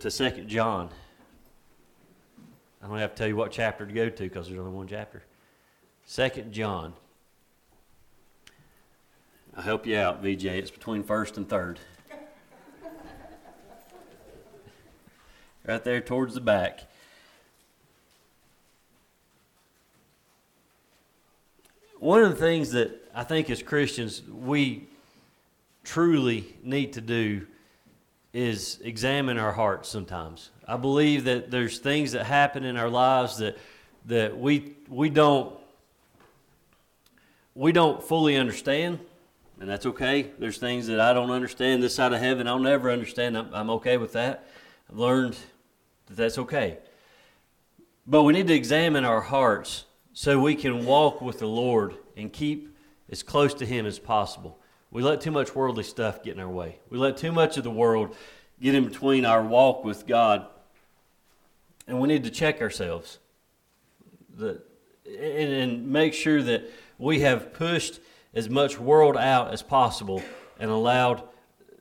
to Second John. I don't have to tell you what chapter to go to because there's only one chapter. Second John. I'll help you out, VJ. It's between first and third. right there towards the back. One of the things that I think as Christians we truly need to do is examine our hearts sometimes. I believe that there's things that happen in our lives that that we we don't we don't fully understand, and that's okay. There's things that I don't understand this side of heaven. I'll never understand. I'm, I'm okay with that. I've learned that that's okay. But we need to examine our hearts so we can walk with the Lord and keep as close to Him as possible. We let too much worldly stuff get in our way. We let too much of the world get in between our walk with God. And we need to check ourselves the, and, and make sure that we have pushed as much world out as possible and allowed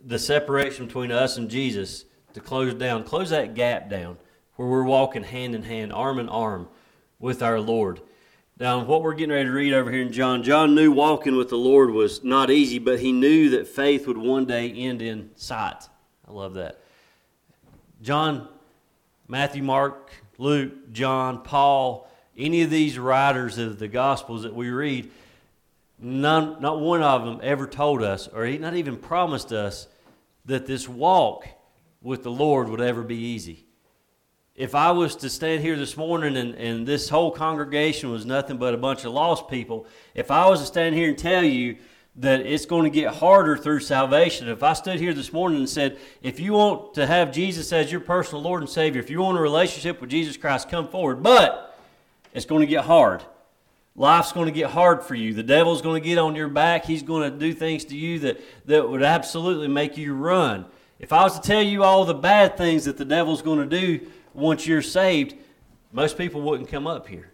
the separation between us and Jesus to close down, close that gap down where we're walking hand in hand, arm in arm with our Lord. Now, what we're getting ready to read over here in John, John knew walking with the Lord was not easy, but he knew that faith would one day end in sight. I love that. John, Matthew, Mark, Luke, John, Paul, any of these writers of the Gospels that we read, none, not one of them ever told us, or not even promised us, that this walk with the Lord would ever be easy if I was to stand here this morning and, and this whole congregation was nothing but a bunch of lost people, if I was to stand here and tell you that it's going to get harder through salvation, if I stood here this morning and said, if you want to have Jesus as your personal Lord and Savior, if you want a relationship with Jesus Christ, come forward. But it's going to get hard. Life's going to get hard for you. The devil's going to get on your back. He's going to do things to you that, that would absolutely make you run. If I was to tell you all the bad things that the devil's going to do, once you're saved, most people wouldn't come up here.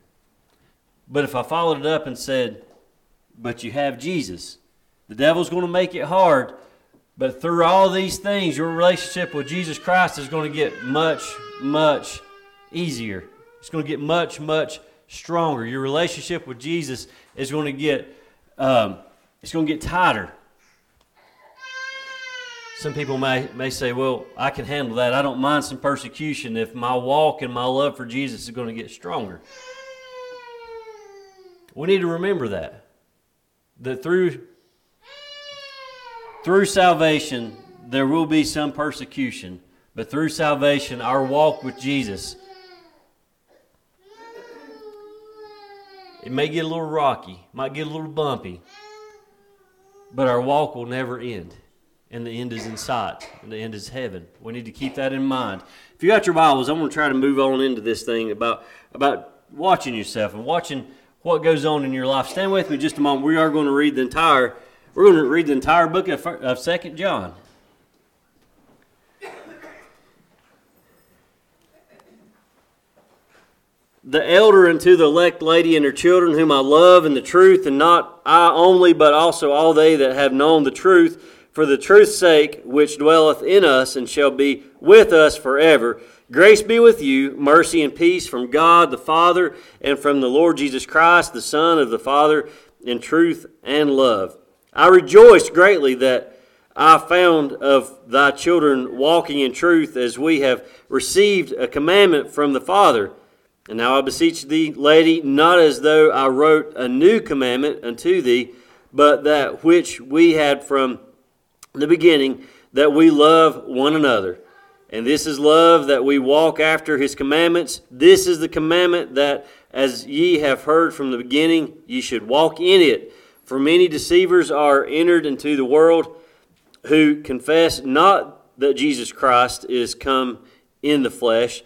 But if I followed it up and said, but you have Jesus, the devil's going to make it hard, but through all these things, your relationship with Jesus Christ is going to get much, much easier. It's going to get much, much stronger. Your relationship with Jesus is going to get, um, it's going to get tighter. Some people may, may say, well, I can handle that. I don't mind some persecution if my walk and my love for Jesus is going to get stronger. We need to remember that. That through, through salvation, there will be some persecution. But through salvation, our walk with Jesus, it may get a little rocky, might get a little bumpy, but our walk will never end and the end is in sight, and the end is heaven. We need to keep that in mind. If you got your Bibles, I'm going to try to move on into this thing about about watching yourself and watching what goes on in your life. Stand with me just a moment. We are going to read the entire we're going to read the entire book of, Second John. the elder unto the elect lady and her children, whom I love in the truth, and not I only, but also all they that have known the truth for the truth's sake, which dwelleth in us and shall be with us forever. Grace be with you, mercy and peace from God the Father and from the Lord Jesus Christ, the Son of the Father, in truth and love. I rejoice greatly that I found of thy children walking in truth as we have received a commandment from the Father. And now I beseech thee, lady, not as though I wrote a new commandment unto thee, but that which we had from the beginning that we love one another. And this is love that we walk after his commandments. This is the commandment that, as ye have heard from the beginning, ye should walk in it. For many deceivers are entered into the world who confess not that Jesus Christ is come in the flesh.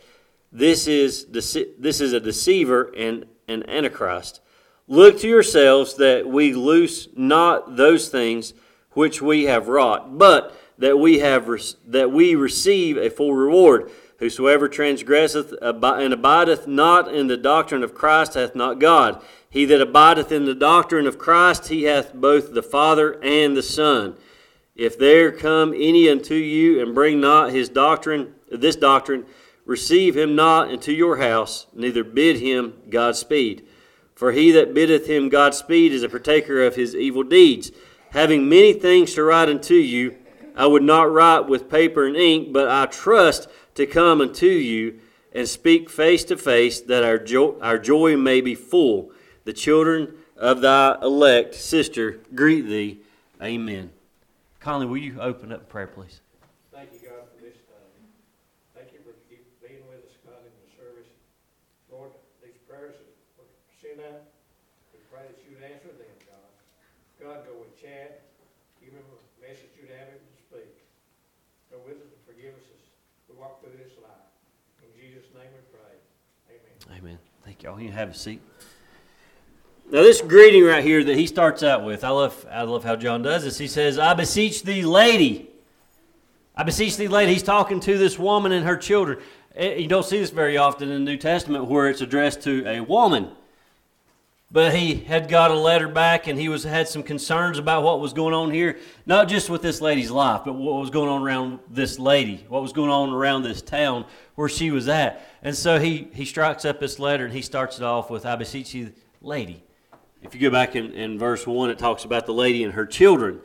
This is, this is a deceiver and an antichrist. Look to yourselves that we loose not those things which we have wrought, but that we have that we receive a full reward. Whosoever transgresseth and abideth not in the doctrine of Christ hath not God. He that abideth in the doctrine of Christ, he hath both the Father and the Son. If there come any unto you and bring not his doctrine, this doctrine, receive him not into your house, neither bid him Godspeed. For he that biddeth him Godspeed is a partaker of his evil deeds. Having many things to write unto you, I would not write with paper and ink, but I trust to come unto you and speak face to face, that our, jo- our joy may be full. The children of thy elect sister greet thee. Amen. Conley, will you open up prayer, please? Thank you, God, for this time. Thank you for keep being with us, God, in the service. Lord, these prayers that were sent out, we pray that you'd answer them, God. God, go with Chad, give him a message you'd have him to speak. Go with us and forgive us as we walk through this life. In Jesus' name we pray. Amen. Amen. Thank you all. You have a seat. Now, this greeting right here that he starts out with, I love, I love how John does this. He says, I beseech thee, lady. I beseech thee, lady. He's talking to this woman and her children. Eh, You don't see this very often in the New Testament where it's addressed to a woman. But he had got a letter back and he was had some concerns about what was going on here, not just with this lady's life, but what was going on around this lady, what was going on around this town where she was at. And so he, he strikes up this letter and he starts it off with, I beseech you, lady. If you go back in, in verse 1, it talks about the lady and her children.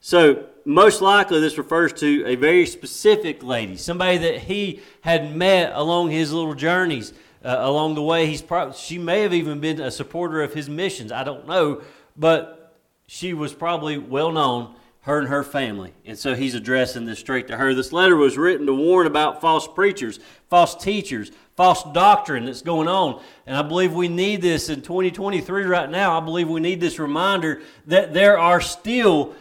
So, most likely, this refers to a very specific lady, somebody that he had met along his little journeys. Uh, along the way, he's she may have even been a supporter of his missions. I don't know, but she was probably well known, her and her family. And so he's addressing this straight to her. This letter was written to warn about false preachers, false teachers, false doctrine that's going on. And I believe we need this in 2023 right now. I believe we need this reminder that there are still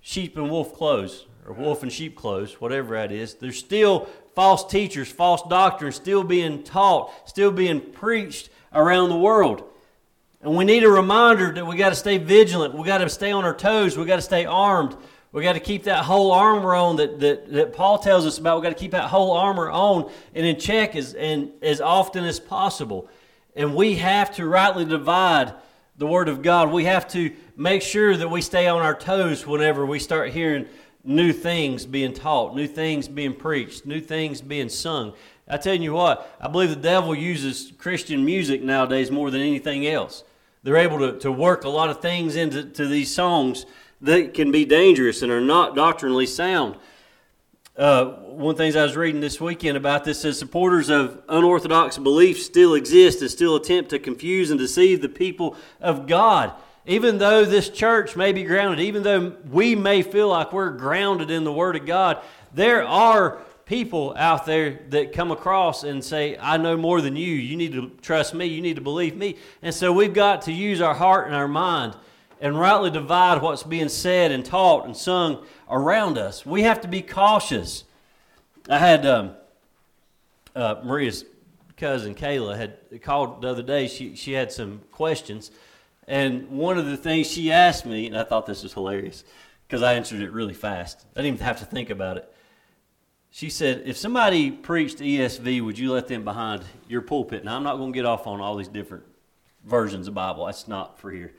sheep and wolf clothes, or wolf and sheep clothes, whatever that is. There's still false teachers, false doctrine still being taught, still being preached around the world. And we need a reminder that we got to stay vigilant. We got to stay on our toes. We got to stay armed. We got to keep that whole armor on that, that, that Paul tells us about. We got to keep that whole armor on and in check as, and as often as possible. And we have to rightly divide the Word of God. We have to make sure that we stay on our toes whenever we start hearing new things being taught, new things being preached, new things being sung. I tell you what, I believe the devil uses Christian music nowadays more than anything else. They're able to, to work a lot of things into to these songs that can be dangerous and are not doctrinally sound. Uh, one of the things I was reading this weekend about this is supporters of unorthodox beliefs still exist and still attempt to confuse and deceive the people of God. Even though this church may be grounded, even though we may feel like we're grounded in the Word of God, there are people out there that come across and say, I know more than you. You need to trust me. You need to believe me. And so we've got to use our heart and our mind and rightly divide what's being said and taught and sung around us. We have to be cautious. I had um, uh, Maria's cousin Kayla had called the other day. She she had some questions, and one of the things she asked me, and I thought this was hilarious because I answered it really fast. I didn't even have to think about it. She said, "If somebody preached ESV, would you let them behind your pulpit?" Now I'm not going to get off on all these different versions of the Bible. That's not for here.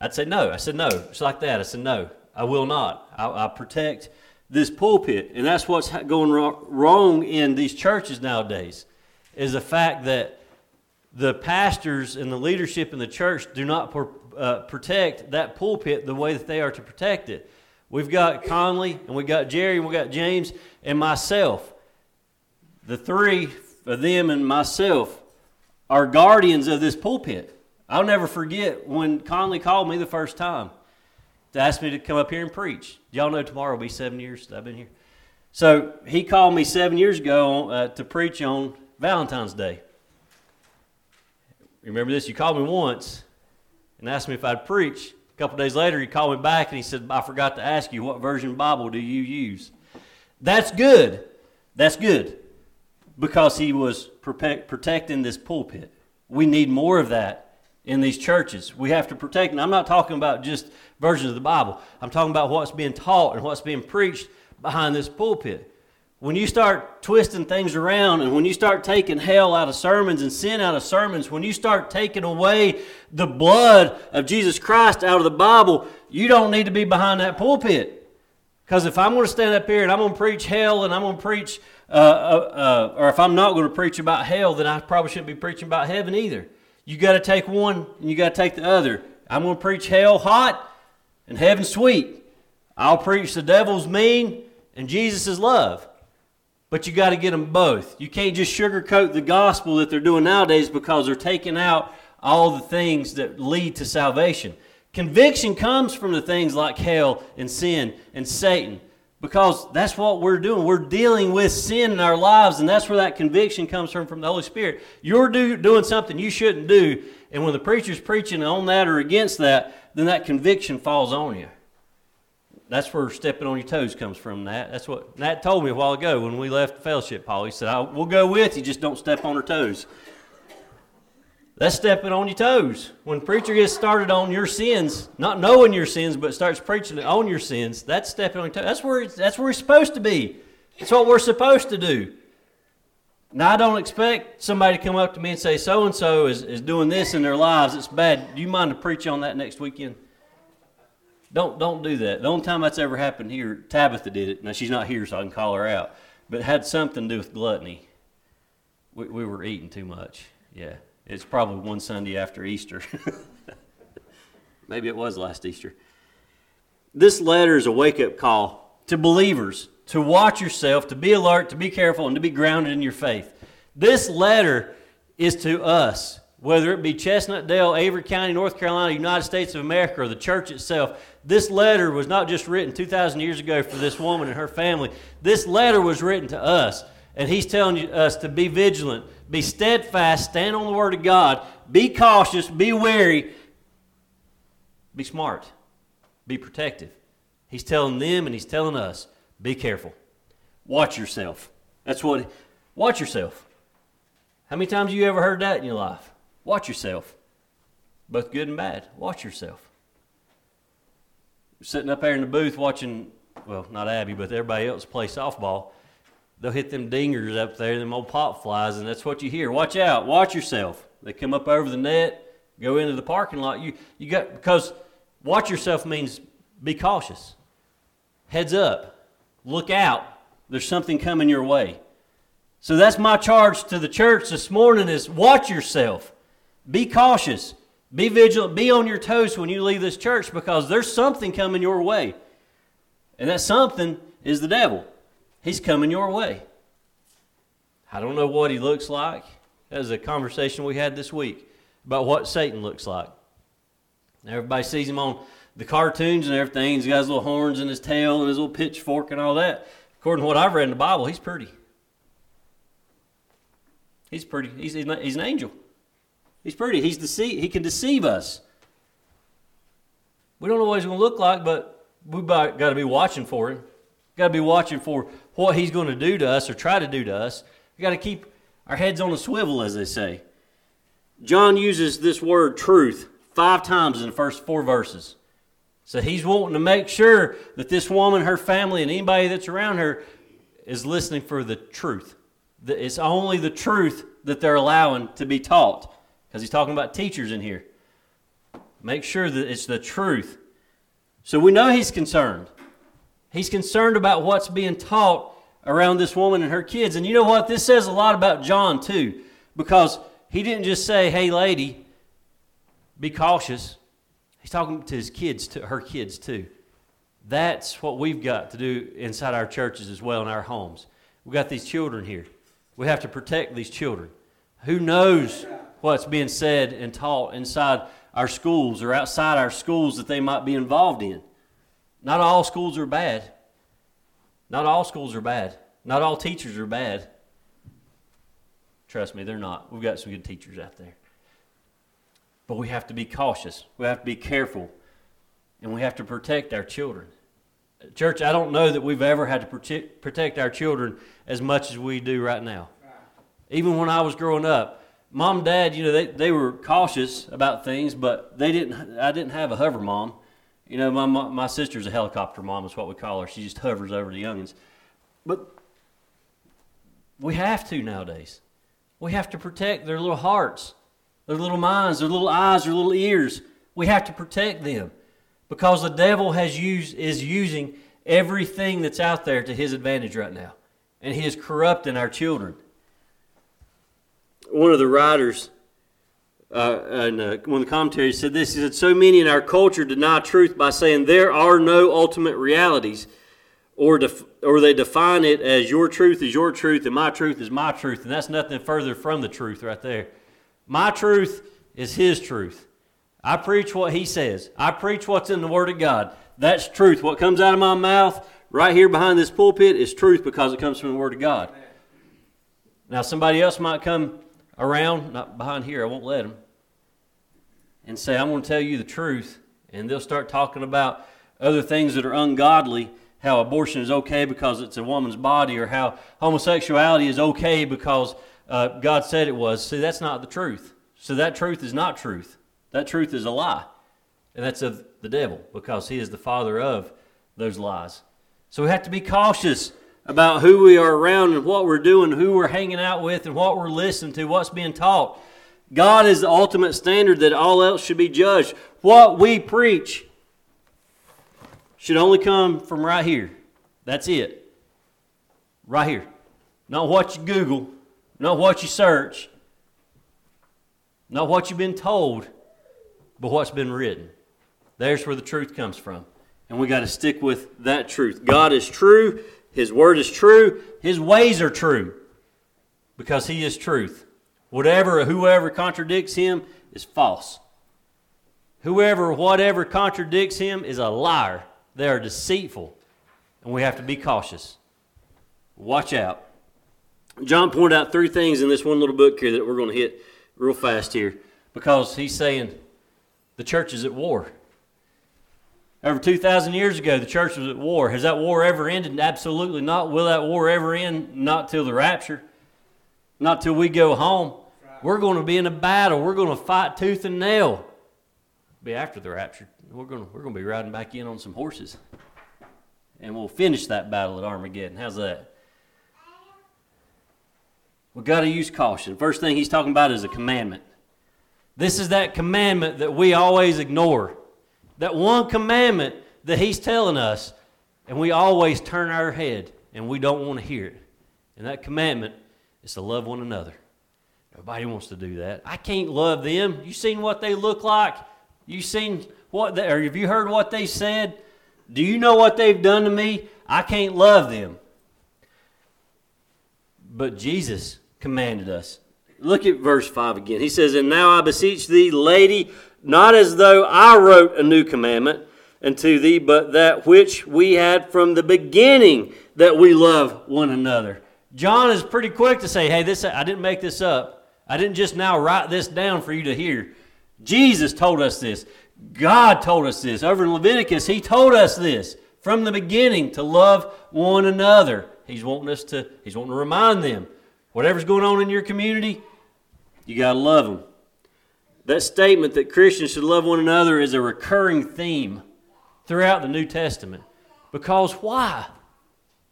I'd say no. I said no. It's like that. I said no. I will not. I, I protect this pulpit, and that's what's going wrong in these churches nowadays. Is the fact that the pastors and the leadership in the church do not uh, protect that pulpit the way that they are to protect it. We've got Conley, and we've got Jerry, and we've got James, and myself. The three of them and myself are guardians of this pulpit. I'll never forget when Conley called me the first time to ask me to come up here and preach. Y'all know tomorrow will be seven years that I've been here. So he called me seven years ago uh, to preach on Valentine's Day. Remember this? You called me once and asked me if I'd preach. A couple days later, he called me back and he said, I forgot to ask you, what version Bible do you use? That's good. That's good because he was protecting this pulpit. We need more of that in these churches. We have to protect, and I'm not talking about just versions of the Bible. I'm talking about what's being taught and what's being preached behind this pulpit. When you start twisting things around and when you start taking hell out of sermons and sin out of sermons, when you start taking away the blood of Jesus Christ out of the Bible, you don't need to be behind that pulpit. Because if I'm going to stand up here and I'm going to preach hell and I'm going to preach, uh, uh, uh, or if I'm not going to preach about hell, then I probably shouldn't be preaching about heaven either. You got to take one and you got to take the other. I'm going to preach hell hot and heaven sweet. I'll preach the devil's mean and Jesus love. But you got to get them both. You can't just sugarcoat the gospel that they're doing nowadays because they're taking out all the things that lead to salvation. Conviction comes from the things like hell and sin and Satan because that's what we're doing. We're dealing with sin in our lives, and that's where that conviction comes from from the Holy Spirit. You're do, doing something you shouldn't do, and when the preacher's preaching on that or against that, then that conviction falls on you. That's where stepping on your toes comes from, Nat. That's what Nat told me a while ago when we left the fellowship, Paul. He said, We'll go with you, just don't step on her toes. That's stepping on your toes. When preacher gets started on your sins, not knowing your sins, but starts preaching on your sins, that's stepping on your toes. That's where, that's where we're supposed to be. It's what we're supposed to do. Now, I don't expect somebody to come up to me and say, so and so is doing this in their lives. It's bad. Do you mind to preach on that next weekend? Don't, don't do that. The only time that's ever happened here, Tabitha did it. Now, she's not here, so I can call her out. But it had something to do with gluttony. We, we were eating too much. Yeah. It's probably one Sunday after Easter. Maybe it was last Easter. This letter is a wake up call to believers to watch yourself, to be alert, to be careful, and to be grounded in your faith. This letter is to us, whether it be Chestnut Dale, Avery County, North Carolina, United States of America, or the church itself. This letter was not just written 2,000 years ago for this woman and her family. This letter was written to us. And he's telling us to be vigilant, be steadfast, stand on the word of God, be cautious, be wary, be smart, be protective. He's telling them and he's telling us, be careful. Watch yourself. That's what, watch yourself. How many times have you ever heard that in your life? Watch yourself. Both good and bad. Watch yourself. Sitting up there in the booth watching, well, not Abby, but everybody else play softball they'll hit them dingers up there, them old pop flies, and that's what you hear. Watch out, watch yourself. They come up over the net, go into the parking lot. You you got because watch yourself means be cautious. Heads up, look out. There's something coming your way. So that's my charge to the church this morning is watch yourself. Be cautious. Be vigilant. Be on your toes when you leave this church because there's something coming your way. And that something is the devil. He's coming your way. I don't know what he looks like. That was a conversation we had this week about what Satan looks like. Everybody sees him on the cartoons and everything. He's got his little horns and his tail and his little pitchfork and all that. According to what I've read in the Bible, he's pretty. He's pretty. He's, he's an angel. He's pretty. He's dece- he can deceive us. We don't know what he's going to look like, but we've got to be watching for him. Got to be watching for what he's going to do to us or try to do to us. We got to keep our heads on a swivel, as they say. John uses this word truth five times in the first four verses. So he's wanting to make sure that this woman, her family, and anybody that's around her is listening for the truth. It's only the truth that they're allowing to be taught. Because he's talking about teachers in here. Make sure that it's the truth. So we know he's concerned. He's concerned about what's being taught around this woman and her kids. And you know what? This says a lot about John, too, because he didn't just say, hey, lady, be cautious. He's talking to his kids, to her kids, too. That's what we've got to do inside our churches as well in our homes. We've got these children here. We have to protect these children. Who knows what's being said and taught inside our schools or outside our schools that they might be involved in? Not all schools are bad. Not all schools are bad. Not all teachers are bad. Trust me, they're not. We've got some good teachers out there. But we have to be cautious. We have to be careful. And we have to protect our children. Church, I don't know that we've ever had to protect our children as much as we do right now. Even when I was growing up, mom and dad, you know, they, they were cautious about things, but they didn't I didn't have a hover mom. You know, my, my sister's a helicopter mom, is what we call her. She just hovers over the youngins. But we have to nowadays. We have to protect their little hearts, their little minds, their little eyes, their little ears. We have to protect them because the devil has used, is using everything that's out there to his advantage right now. And he is corrupting our children. One of the writers uh, and uh, one of the commentaries said this. He said, So many in our culture deny truth by saying there are no ultimate realities, or, def- or they define it as your truth is your truth and my truth is my truth. And that's nothing further from the truth right there. My truth is his truth. I preach what he says, I preach what's in the Word of God. That's truth. What comes out of my mouth right here behind this pulpit is truth because it comes from the Word of God. Now, somebody else might come around, not behind here, I won't let them, and say, I'm going to tell you the truth. And they'll start talking about other things that are ungodly, how abortion is okay because it's a woman's body, or how homosexuality is okay because uh, God said it was. See, that's not the truth. So that truth is not truth. That truth is a lie. And that's of the devil because he is the father of those lies. So we have to be cautious about who we are around and what we're doing, who we're hanging out with, and what we're listening to, what's being taught. God is the ultimate standard that all else should be judged. What we preach should only come from right here. That's it. Right here. Not what you Google, not what you search, not what you've been told, but what's been written. There's where the truth comes from. And we got to stick with that truth. God is true. His word is true. His ways are true because He is truth. Whatever, whoever contradicts Him is false. Whoever, whatever contradicts Him is a liar. They are deceitful. And we have to be cautious. Watch out. John pointed out three things in this one little book here that we're going to hit real fast here because he's saying the church is at war. Over 2,000 years ago, the church was at war. Has that war ever ended? Absolutely not. Will that war ever end? Not till the rapture. Not till we go home. We're going to be in a battle. We're going to fight tooth and nail. Be after the rapture. We're going we're going to be riding back in on some horses. And we'll finish that battle at Armageddon. How's that? We've got to use caution. First thing he's talking about is a commandment. This is that commandment that we always ignore. That one commandment that He's telling us, and we always turn our head and we don't want to hear it. And that commandment is to love one another. Nobody wants to do that. I can't love them. You seen what they look like? You seen what they, or have you heard what they said? Do you know what they've done to me? I can't love them. But Jesus commanded us Look at verse 5 again. He says, And now I beseech thee, lady, not as though I wrote a new commandment unto thee, but that which we had from the beginning, that we love one another. John is pretty quick to say, Hey, this I didn't make this up. I didn't just now write this down for you to hear. Jesus told us this. God told us this. Over in Leviticus, He told us this from the beginning to love one another. He's wanting us to, He's wanting to remind them. Whatever's going on in your community, you got to love them. That statement that Christians should love one another is a recurring theme throughout the New Testament. Because why?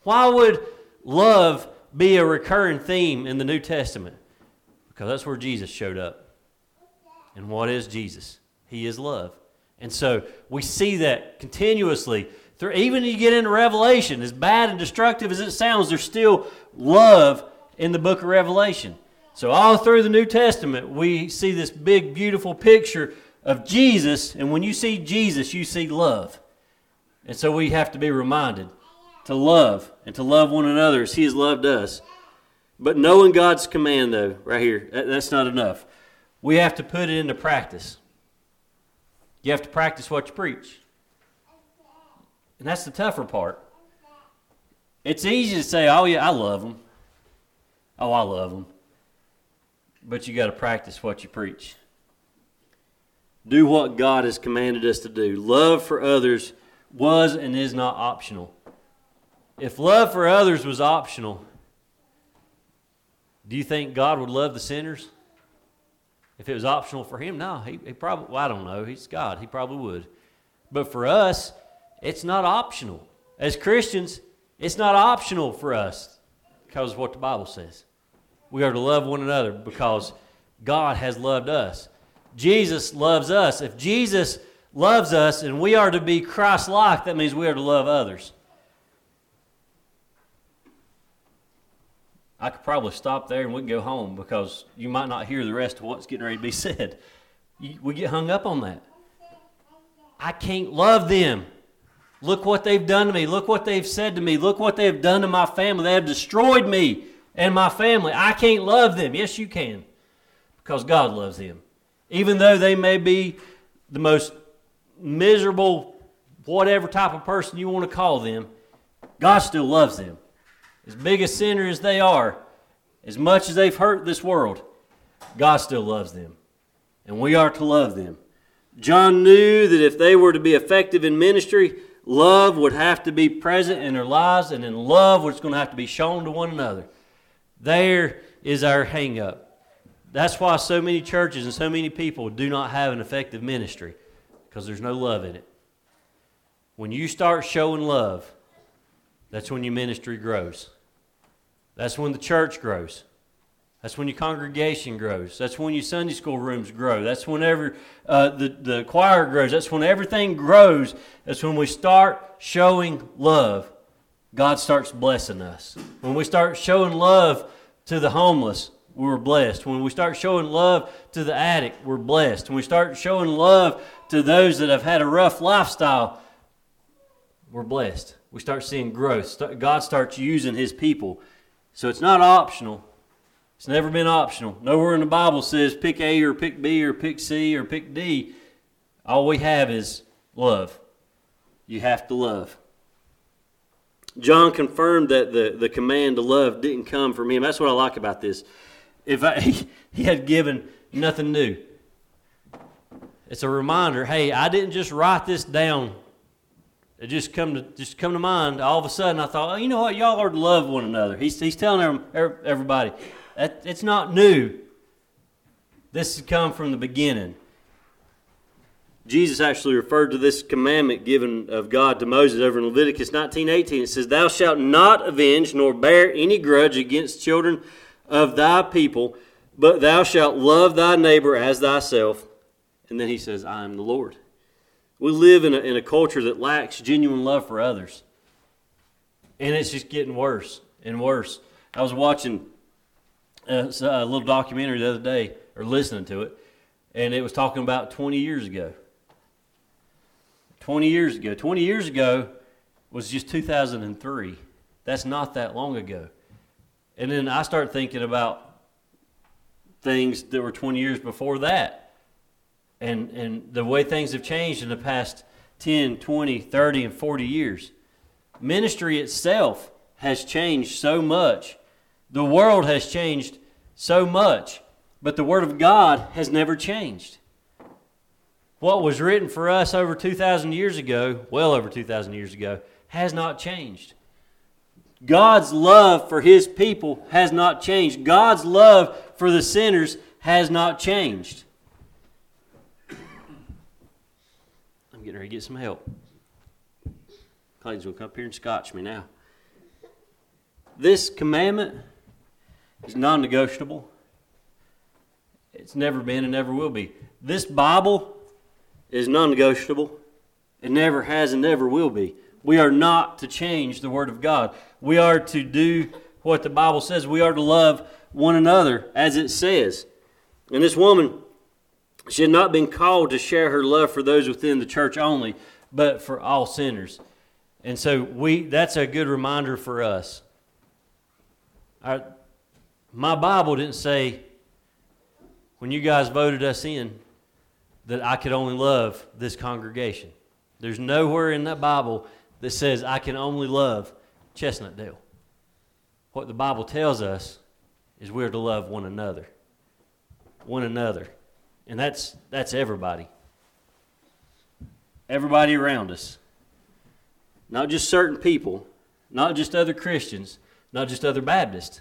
Why would love be a recurring theme in the New Testament? Because that's where Jesus showed up. And what is Jesus? He is love. And so we see that continuously. Through, even you get into Revelation, as bad and destructive as it sounds, there's still love in the book of Revelation. So, all through the New Testament, we see this big, beautiful picture of Jesus. And when you see Jesus, you see love. And so, we have to be reminded to love and to love one another as He has loved us. But knowing God's command, though, right here, that's not enough. We have to put it into practice. You have to practice what you preach. And that's the tougher part. It's easy to say, oh, yeah, I love them. Oh, I love them but you got to practice what you preach. Do what God has commanded us to do. Love for others was and is not optional. If love for others was optional, do you think God would love the sinners? If it was optional for him, no, he, he probably, well, I don't know, he's God, he probably would. But for us, it's not optional. As Christians, it's not optional for us because of what the Bible says. We are to love one another because God has loved us. Jesus loves us. If Jesus loves us and we are to be Christ like, that means we are to love others. I could probably stop there and we can go home because you might not hear the rest of what's getting ready to be said. We get hung up on that. I can't love them. Look what they've done to me. Look what they've said to me. Look what they've done to my family. They have destroyed me and my family. I can't love them. Yes, you can because God loves them. Even though they may be the most miserable, whatever type of person you want to call them, God still loves them. As big a sinner as they are, as much as they've hurt this world, God still loves them. And we are to love them. John knew that if they were to be effective in ministry, love would have to be present in their lives, and in love was going to have to be shown to one another. There is our hang up. That's why so many churches and so many people do not have an effective ministry because there's no love in it. When you start showing love, that's when your ministry grows. That's when the church grows. That's when your congregation grows. That's when your Sunday school rooms grow. That's whenever uh, the, the choir grows. That's when everything grows. That's when we start showing love. God starts blessing us. When we start showing love to the homeless, we're blessed. When we start showing love to the addict, we're blessed. When we start showing love to those that have had a rough lifestyle, we're blessed. We start seeing growth. God starts using His people. So it's not optional. It's never been optional. Nowhere in the Bible says pick A or pick B or pick C or pick D. All we have is love. You have to love. John confirmed that the, the command to love didn't come from him. That's what I like about this. If I, he had given nothing new, it's a reminder. Hey, I didn't just write this down. It just come to just come to mind. All of a sudden, I thought, oh, you know what? Y'all are to love one another. He's he's telling everybody that it's not new. This has come from the beginning. Jesus actually referred to this commandment given of God to Moses over in Leviticus 19:18. It says, "Thou shalt not avenge nor bear any grudge against children of thy people, but thou shalt love thy neighbor as thyself." And then he says, "I am the Lord." We live in a, in a culture that lacks genuine love for others, and it's just getting worse and worse. I was watching a, a little documentary the other day, or listening to it, and it was talking about 20 years ago 20 years ago. 20 years ago was just 2003. That's not that long ago. And then I start thinking about things that were 20 years before that. And, and the way things have changed in the past 10, 20, 30, and 40 years. Ministry itself has changed so much. The world has changed so much. But the Word of God has never changed what was written for us over 2,000 years ago, well over 2,000 years ago, has not changed. God's love for his people has not changed. God's love for the sinners has not changed. I'm getting ready to get some help. Clayton's going to come up here and scotch me now. This commandment is non negotiable. It's never been and never will be. This Bible is non negotiable. It never has and never will be. We are not to change the Word of God. We are to do what the Bible says. We are to love one another as it says. And this woman, she had not been called to share her love for those within the church only, but for all sinners. And so we that's a good reminder for us. My Bible didn't say when you guys voted us in that I could only love this congregation. There's nowhere in that Bible that says I can only love Chestnut Dale. What the Bible tells us is we're to love one another. One another. And that's that's everybody. Everybody around us. Not just certain people, not just other Christians, not just other Baptists,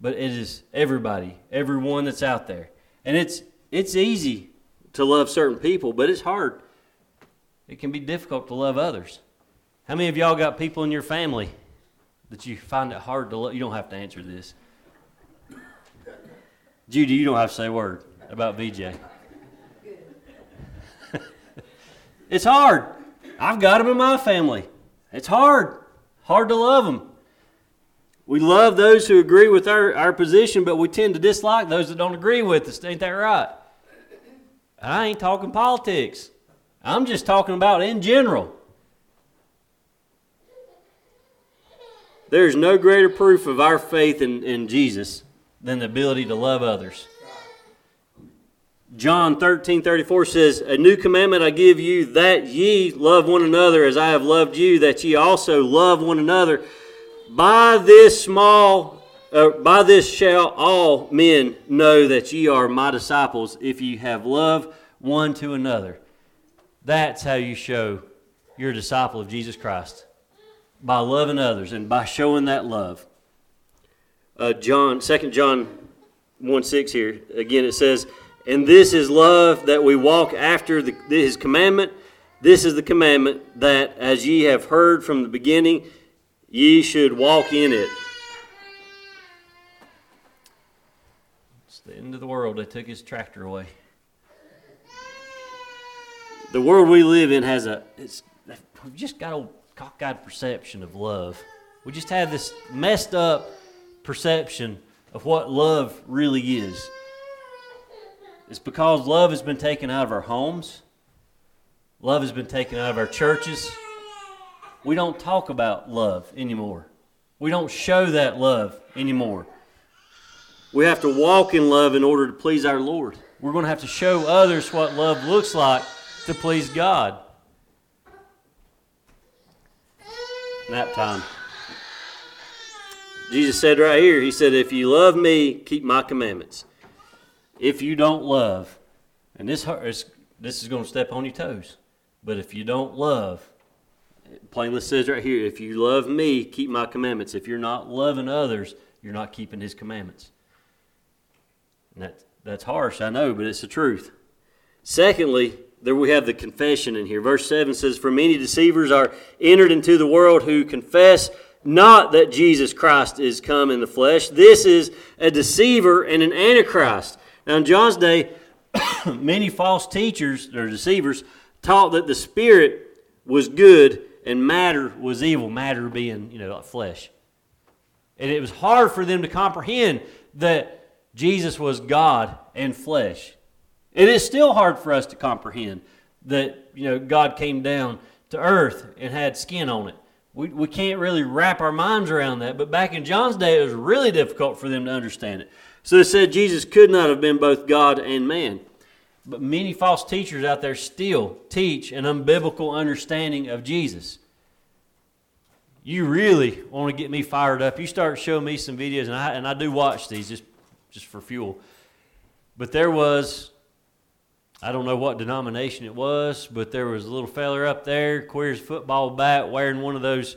but it is everybody, everyone that's out there. And it's it's easy to love certain people, but it's hard. It can be difficult to love others. How many of y'all got people in your family that you find it hard to love? You don't have to answer this. Judy, you don't have to say a word about VJ. it's hard. I've got them in my family. It's hard. Hard to love them. We love those who agree with our, our position, but we tend to dislike those that don't agree with us. Ain't that right? I ain't talking politics. I'm just talking about in general. There's no greater proof of our faith in, in Jesus than the ability to love others. John 13 34 says, A new commandment I give you, that ye love one another as I have loved you, that ye also love one another. By this small, uh, by this shall all men know that ye are my disciples, if ye have love one to another. That's how you show you're a disciple of Jesus Christ by loving others and by showing that love. Uh, John, 2 John 1 6 here, again it says, And this is love that we walk after the, his commandment. This is the commandment that as ye have heard from the beginning, ye should walk in it. It's the end of the world. They took his tractor away. The world we live in has a, it's, we've just got a cockeyed perception of love. We just have this messed up perception of what love really is. It's because love has been taken out of our homes, love has been taken out of our churches. We don't talk about love anymore. We don't show that love anymore. We have to walk in love in order to please our Lord. We're going to have to show others what love looks like to please God. Nap time. Jesus said right here, He said, If you love me, keep my commandments. If you don't love, and this, this is going to step on your toes, but if you don't love, plainly says right here, if you love me, keep my commandments. If you're not loving others, you're not keeping his commandments. That, that's harsh, I know, but it's the truth. Secondly, there we have the confession in here. Verse 7 says, For many deceivers are entered into the world who confess not that Jesus Christ is come in the flesh. This is a deceiver and an antichrist. Now, in John's day, many false teachers or deceivers taught that the spirit was good and matter was evil, matter being, you know, like flesh. And it was hard for them to comprehend that Jesus was God and flesh. It is still hard for us to comprehend that you know God came down to earth and had skin on it. We, we can't really wrap our minds around that. But back in John's day, it was really difficult for them to understand it. So they said Jesus could not have been both God and man. But many false teachers out there still teach an unbiblical understanding of Jesus. You really want to get me fired up. You start showing me some videos, and I, and I do watch these just, just for fuel. But there was I don't know what denomination it was, but there was a little feller up there, queer as football bat, wearing one of those.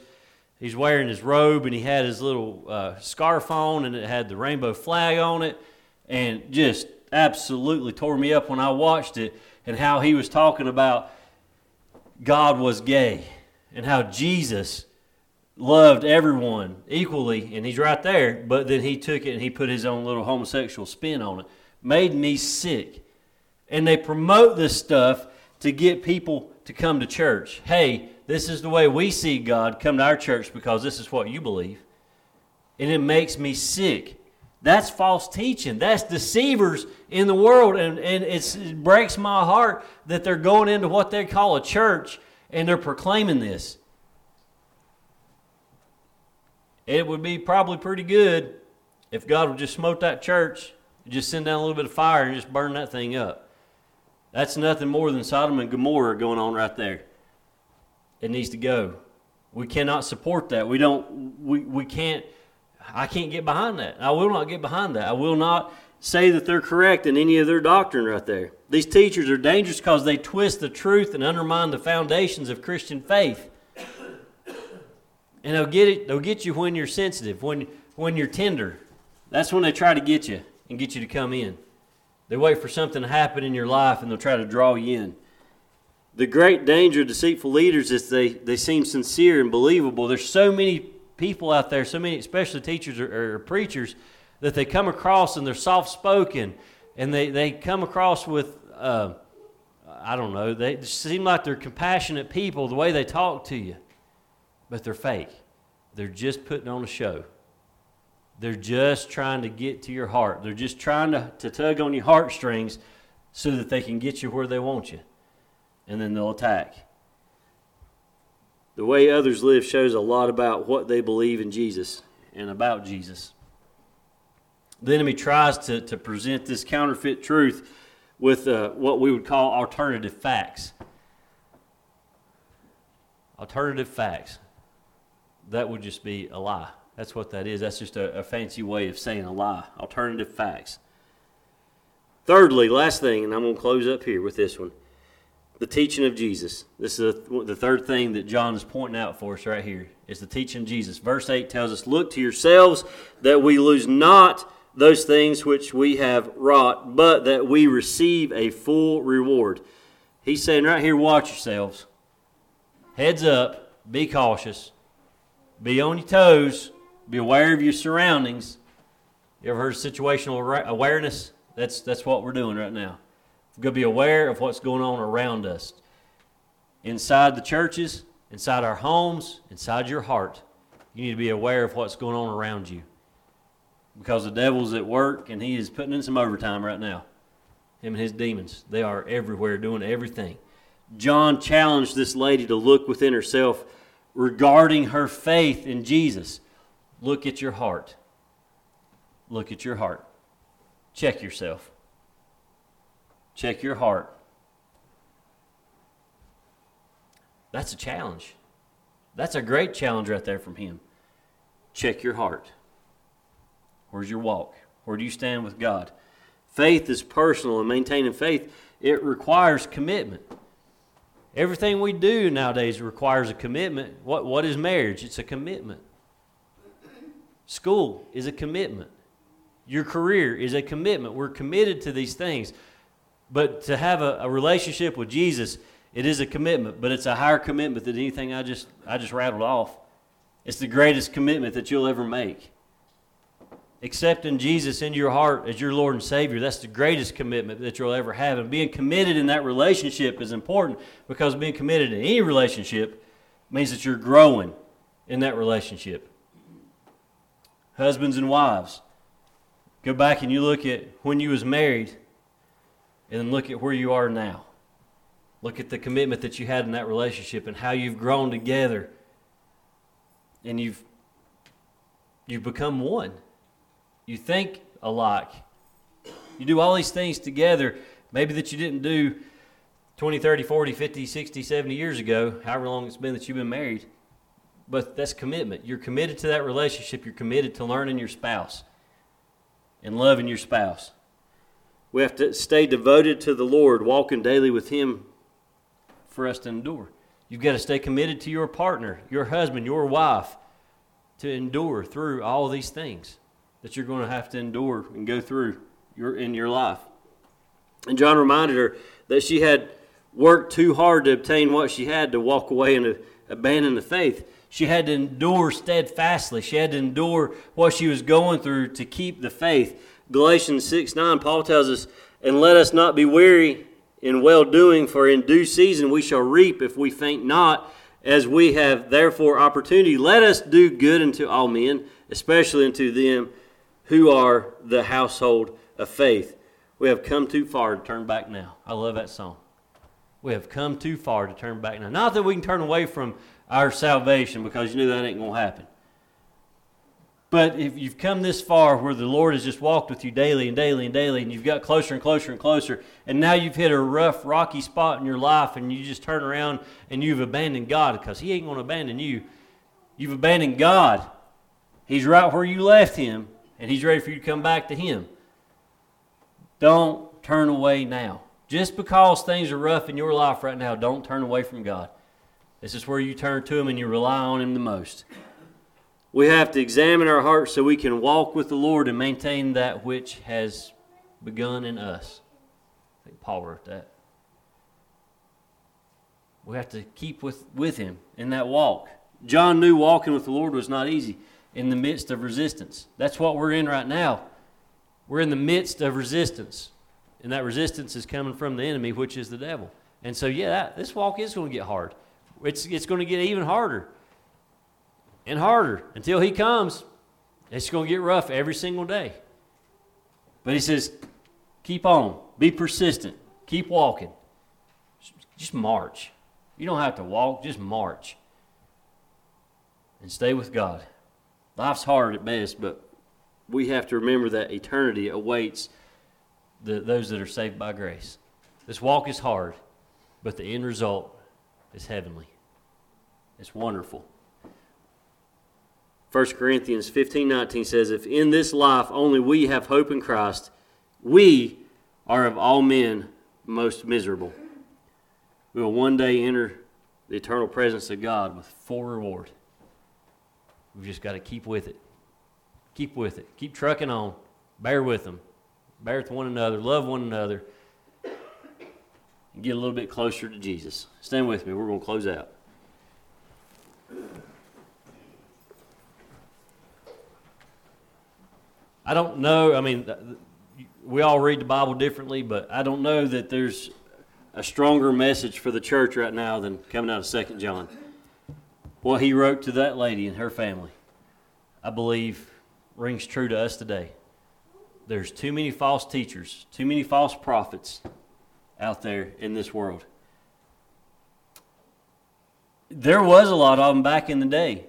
He's wearing his robe and he had his little uh, scarf on and it had the rainbow flag on it, and just absolutely tore me up when I watched it and how he was talking about God was gay and how Jesus loved everyone equally, and he's right there, but then he took it and he put his own little homosexual spin on it. Made me sick and they promote this stuff to get people to come to church. Hey, this is the way we see God. Come to our church because this is what you believe. And it makes me sick. That's false teaching. That's deceivers in the world. And, and it breaks my heart that they're going into what they call a church and they're proclaiming this. It would be probably pretty good if God would just smoke that church, just send down a little bit of fire and just burn that thing up. That's nothing more than Sodom and Gomorrah going on right there. It needs to go. We cannot support that. We don't, we, we can't, I can't get behind that. I will not get behind that. I will not say that they're correct in any of their doctrine right there. These teachers are dangerous because they twist the truth and undermine the foundations of Christian faith. And they'll get it, they'll get you when you're sensitive, when, when you're tender. That's when they try to get you and get you to come in. They wait for something to happen in your life and they'll try to draw you in. The great danger of deceitful leaders is they, they seem sincere and believable. There's so many people out there, so many, especially teachers or, or preachers, that they come across and they're soft spoken and they, they come across with, uh, I don't know, they seem like they're compassionate people the way they talk to you, but they're fake. They're just putting on a show. They're just trying to get to your heart. They're just trying to, to tug on your heartstrings so that they can get you where they want you. And then they'll attack. The way others live shows a lot about what they believe in Jesus and about Jesus. The enemy tries to, to present this counterfeit truth with uh, what we would call alternative facts. Alternative facts. That would just be a lie. That's what that is. That's just a, a fancy way of saying a lie. Alternative facts. Thirdly, last thing, and I'm going to close up here with this one the teaching of Jesus. This is a, the third thing that John is pointing out for us right here is the teaching of Jesus. Verse 8 tells us, Look to yourselves that we lose not those things which we have wrought, but that we receive a full reward. He's saying right here, watch yourselves. Heads up, be cautious, be on your toes, be aware of your surroundings. You ever heard of situational awareness? That's, that's what we're doing right now. We've got to be aware of what's going on around us. Inside the churches, inside our homes, inside your heart. You need to be aware of what's going on around you. Because the devil's at work and he is putting in some overtime right now. Him and his demons. They are everywhere doing everything. John challenged this lady to look within herself regarding her faith in Jesus. Look at your heart. Look at your heart. Check yourself. Check your heart. That's a challenge. That's a great challenge right there from him. Check your heart. Where's your walk? Where do you stand with God? Faith is personal, and maintaining faith, it requires commitment. Everything we do nowadays requires a commitment. What, what is marriage? It's a commitment. School is a commitment. Your career is a commitment. We're committed to these things. But to have a, a relationship with Jesus, it is a commitment, but it's a higher commitment than anything I just, I just rattled off. It's the greatest commitment that you'll ever make. Accepting Jesus into your heart as your Lord and Savior, that's the greatest commitment that you'll ever have. And being committed in that relationship is important because being committed in any relationship means that you're growing in that relationship. Husbands and wives, go back and you look at when you was married and then look at where you are now. Look at the commitment that you had in that relationship and how you've grown together and you've you've become one. You think alike. You do all these things together, maybe that you didn't do 20, 30, 40, 50, 60, 70 years ago, however long it's been that you've been married. But that's commitment. You're committed to that relationship. You're committed to learning your spouse and loving your spouse. We have to stay devoted to the Lord, walking daily with Him for us to endure. You've got to stay committed to your partner, your husband, your wife, to endure through all these things that you're going to have to endure and go through your, in your life. And John reminded her that she had worked too hard to obtain what she had to walk away and abandon the faith. She had to endure steadfastly. She had to endure what she was going through to keep the faith. Galatians 6 9, Paul tells us, And let us not be weary in well doing, for in due season we shall reap if we faint not. As we have therefore opportunity, let us do good unto all men, especially unto them who are the household of faith. We have come too far to turn back now. I love that song. We have come too far to turn back now. Not that we can turn away from our salvation because you knew that ain't going to happen. But if you've come this far where the Lord has just walked with you daily and daily and daily, and you've got closer and closer and closer, and now you've hit a rough, rocky spot in your life, and you just turn around and you've abandoned God because He ain't going to abandon you. You've abandoned God. He's right where you left Him, and He's ready for you to come back to Him. Don't turn away now. Just because things are rough in your life right now, don't turn away from God. This is where you turn to Him and you rely on Him the most. We have to examine our hearts so we can walk with the Lord and maintain that which has begun in us. I think Paul wrote that. We have to keep with, with Him in that walk. John knew walking with the Lord was not easy in the midst of resistance. That's what we're in right now. We're in the midst of resistance. And that resistance is coming from the enemy, which is the devil. And so, yeah, that, this walk is going to get hard. It's, it's going to get even harder and harder until he comes. It's going to get rough every single day. But he says, keep on, be persistent, keep walking. Just march. You don't have to walk, just march. And stay with God. Life's hard at best, but we have to remember that eternity awaits the, those that are saved by grace. This walk is hard, but the end result is heavenly. It's wonderful. 1 Corinthians 15 19 says, If in this life only we have hope in Christ, we are of all men most miserable. We will one day enter the eternal presence of God with full reward. We've just got to keep with it. Keep with it. Keep trucking on. Bear with them. Bear with one another. Love one another. And get a little bit closer to Jesus. Stand with me. We're going to close out. I don't know. I mean, we all read the Bible differently, but I don't know that there's a stronger message for the church right now than coming out of Second John. What he wrote to that lady and her family, I believe, rings true to us today. There's too many false teachers, too many false prophets out there in this world. There was a lot of them back in the day.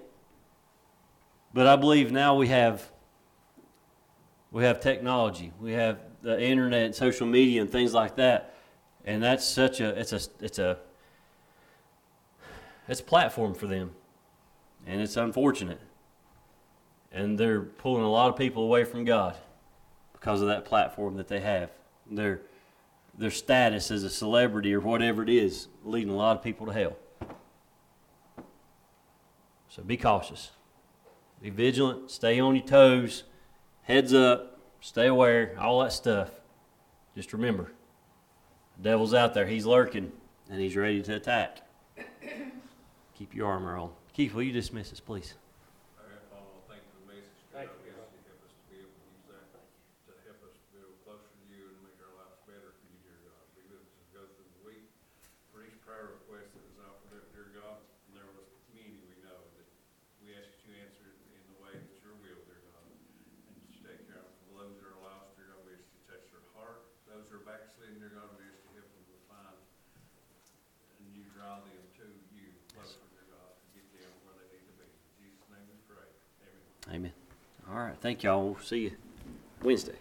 But I believe now we have we have technology, we have the internet, social media, and things like that, and that's such a it's a it's a it's a platform for them, and it's unfortunate, and they're pulling a lot of people away from God because of that platform that they have. Their their status as a celebrity or whatever it is, leading a lot of people to hell. So be cautious. Be vigilant. Stay on your toes heads up, stay aware, all that stuff. Just remember, the devil's out there. He's lurking, and he's ready to attack. Keep your armor on. Keith, will you dismiss us, please? All right, Paul, thank you for the message. Thank God you. bless you. Help us to be able to use that to help us to go closer to you and make our lives better for you, dear God. Be with us as we go through the week. For each prayer request that was offered up, dear God, and there was many we know that we ask that you answer it in the way that's your will, dear God. And that you take care of for those that are lost, dear God, we ask you to touch their heart. Those who are backsliding, dear God, we ask you to help them to find and you draw them to you closer, dear God, to get them where they need to be. In Jesus' name we pray. Amen. Amen. All right. Thank y'all. See you Wednesday.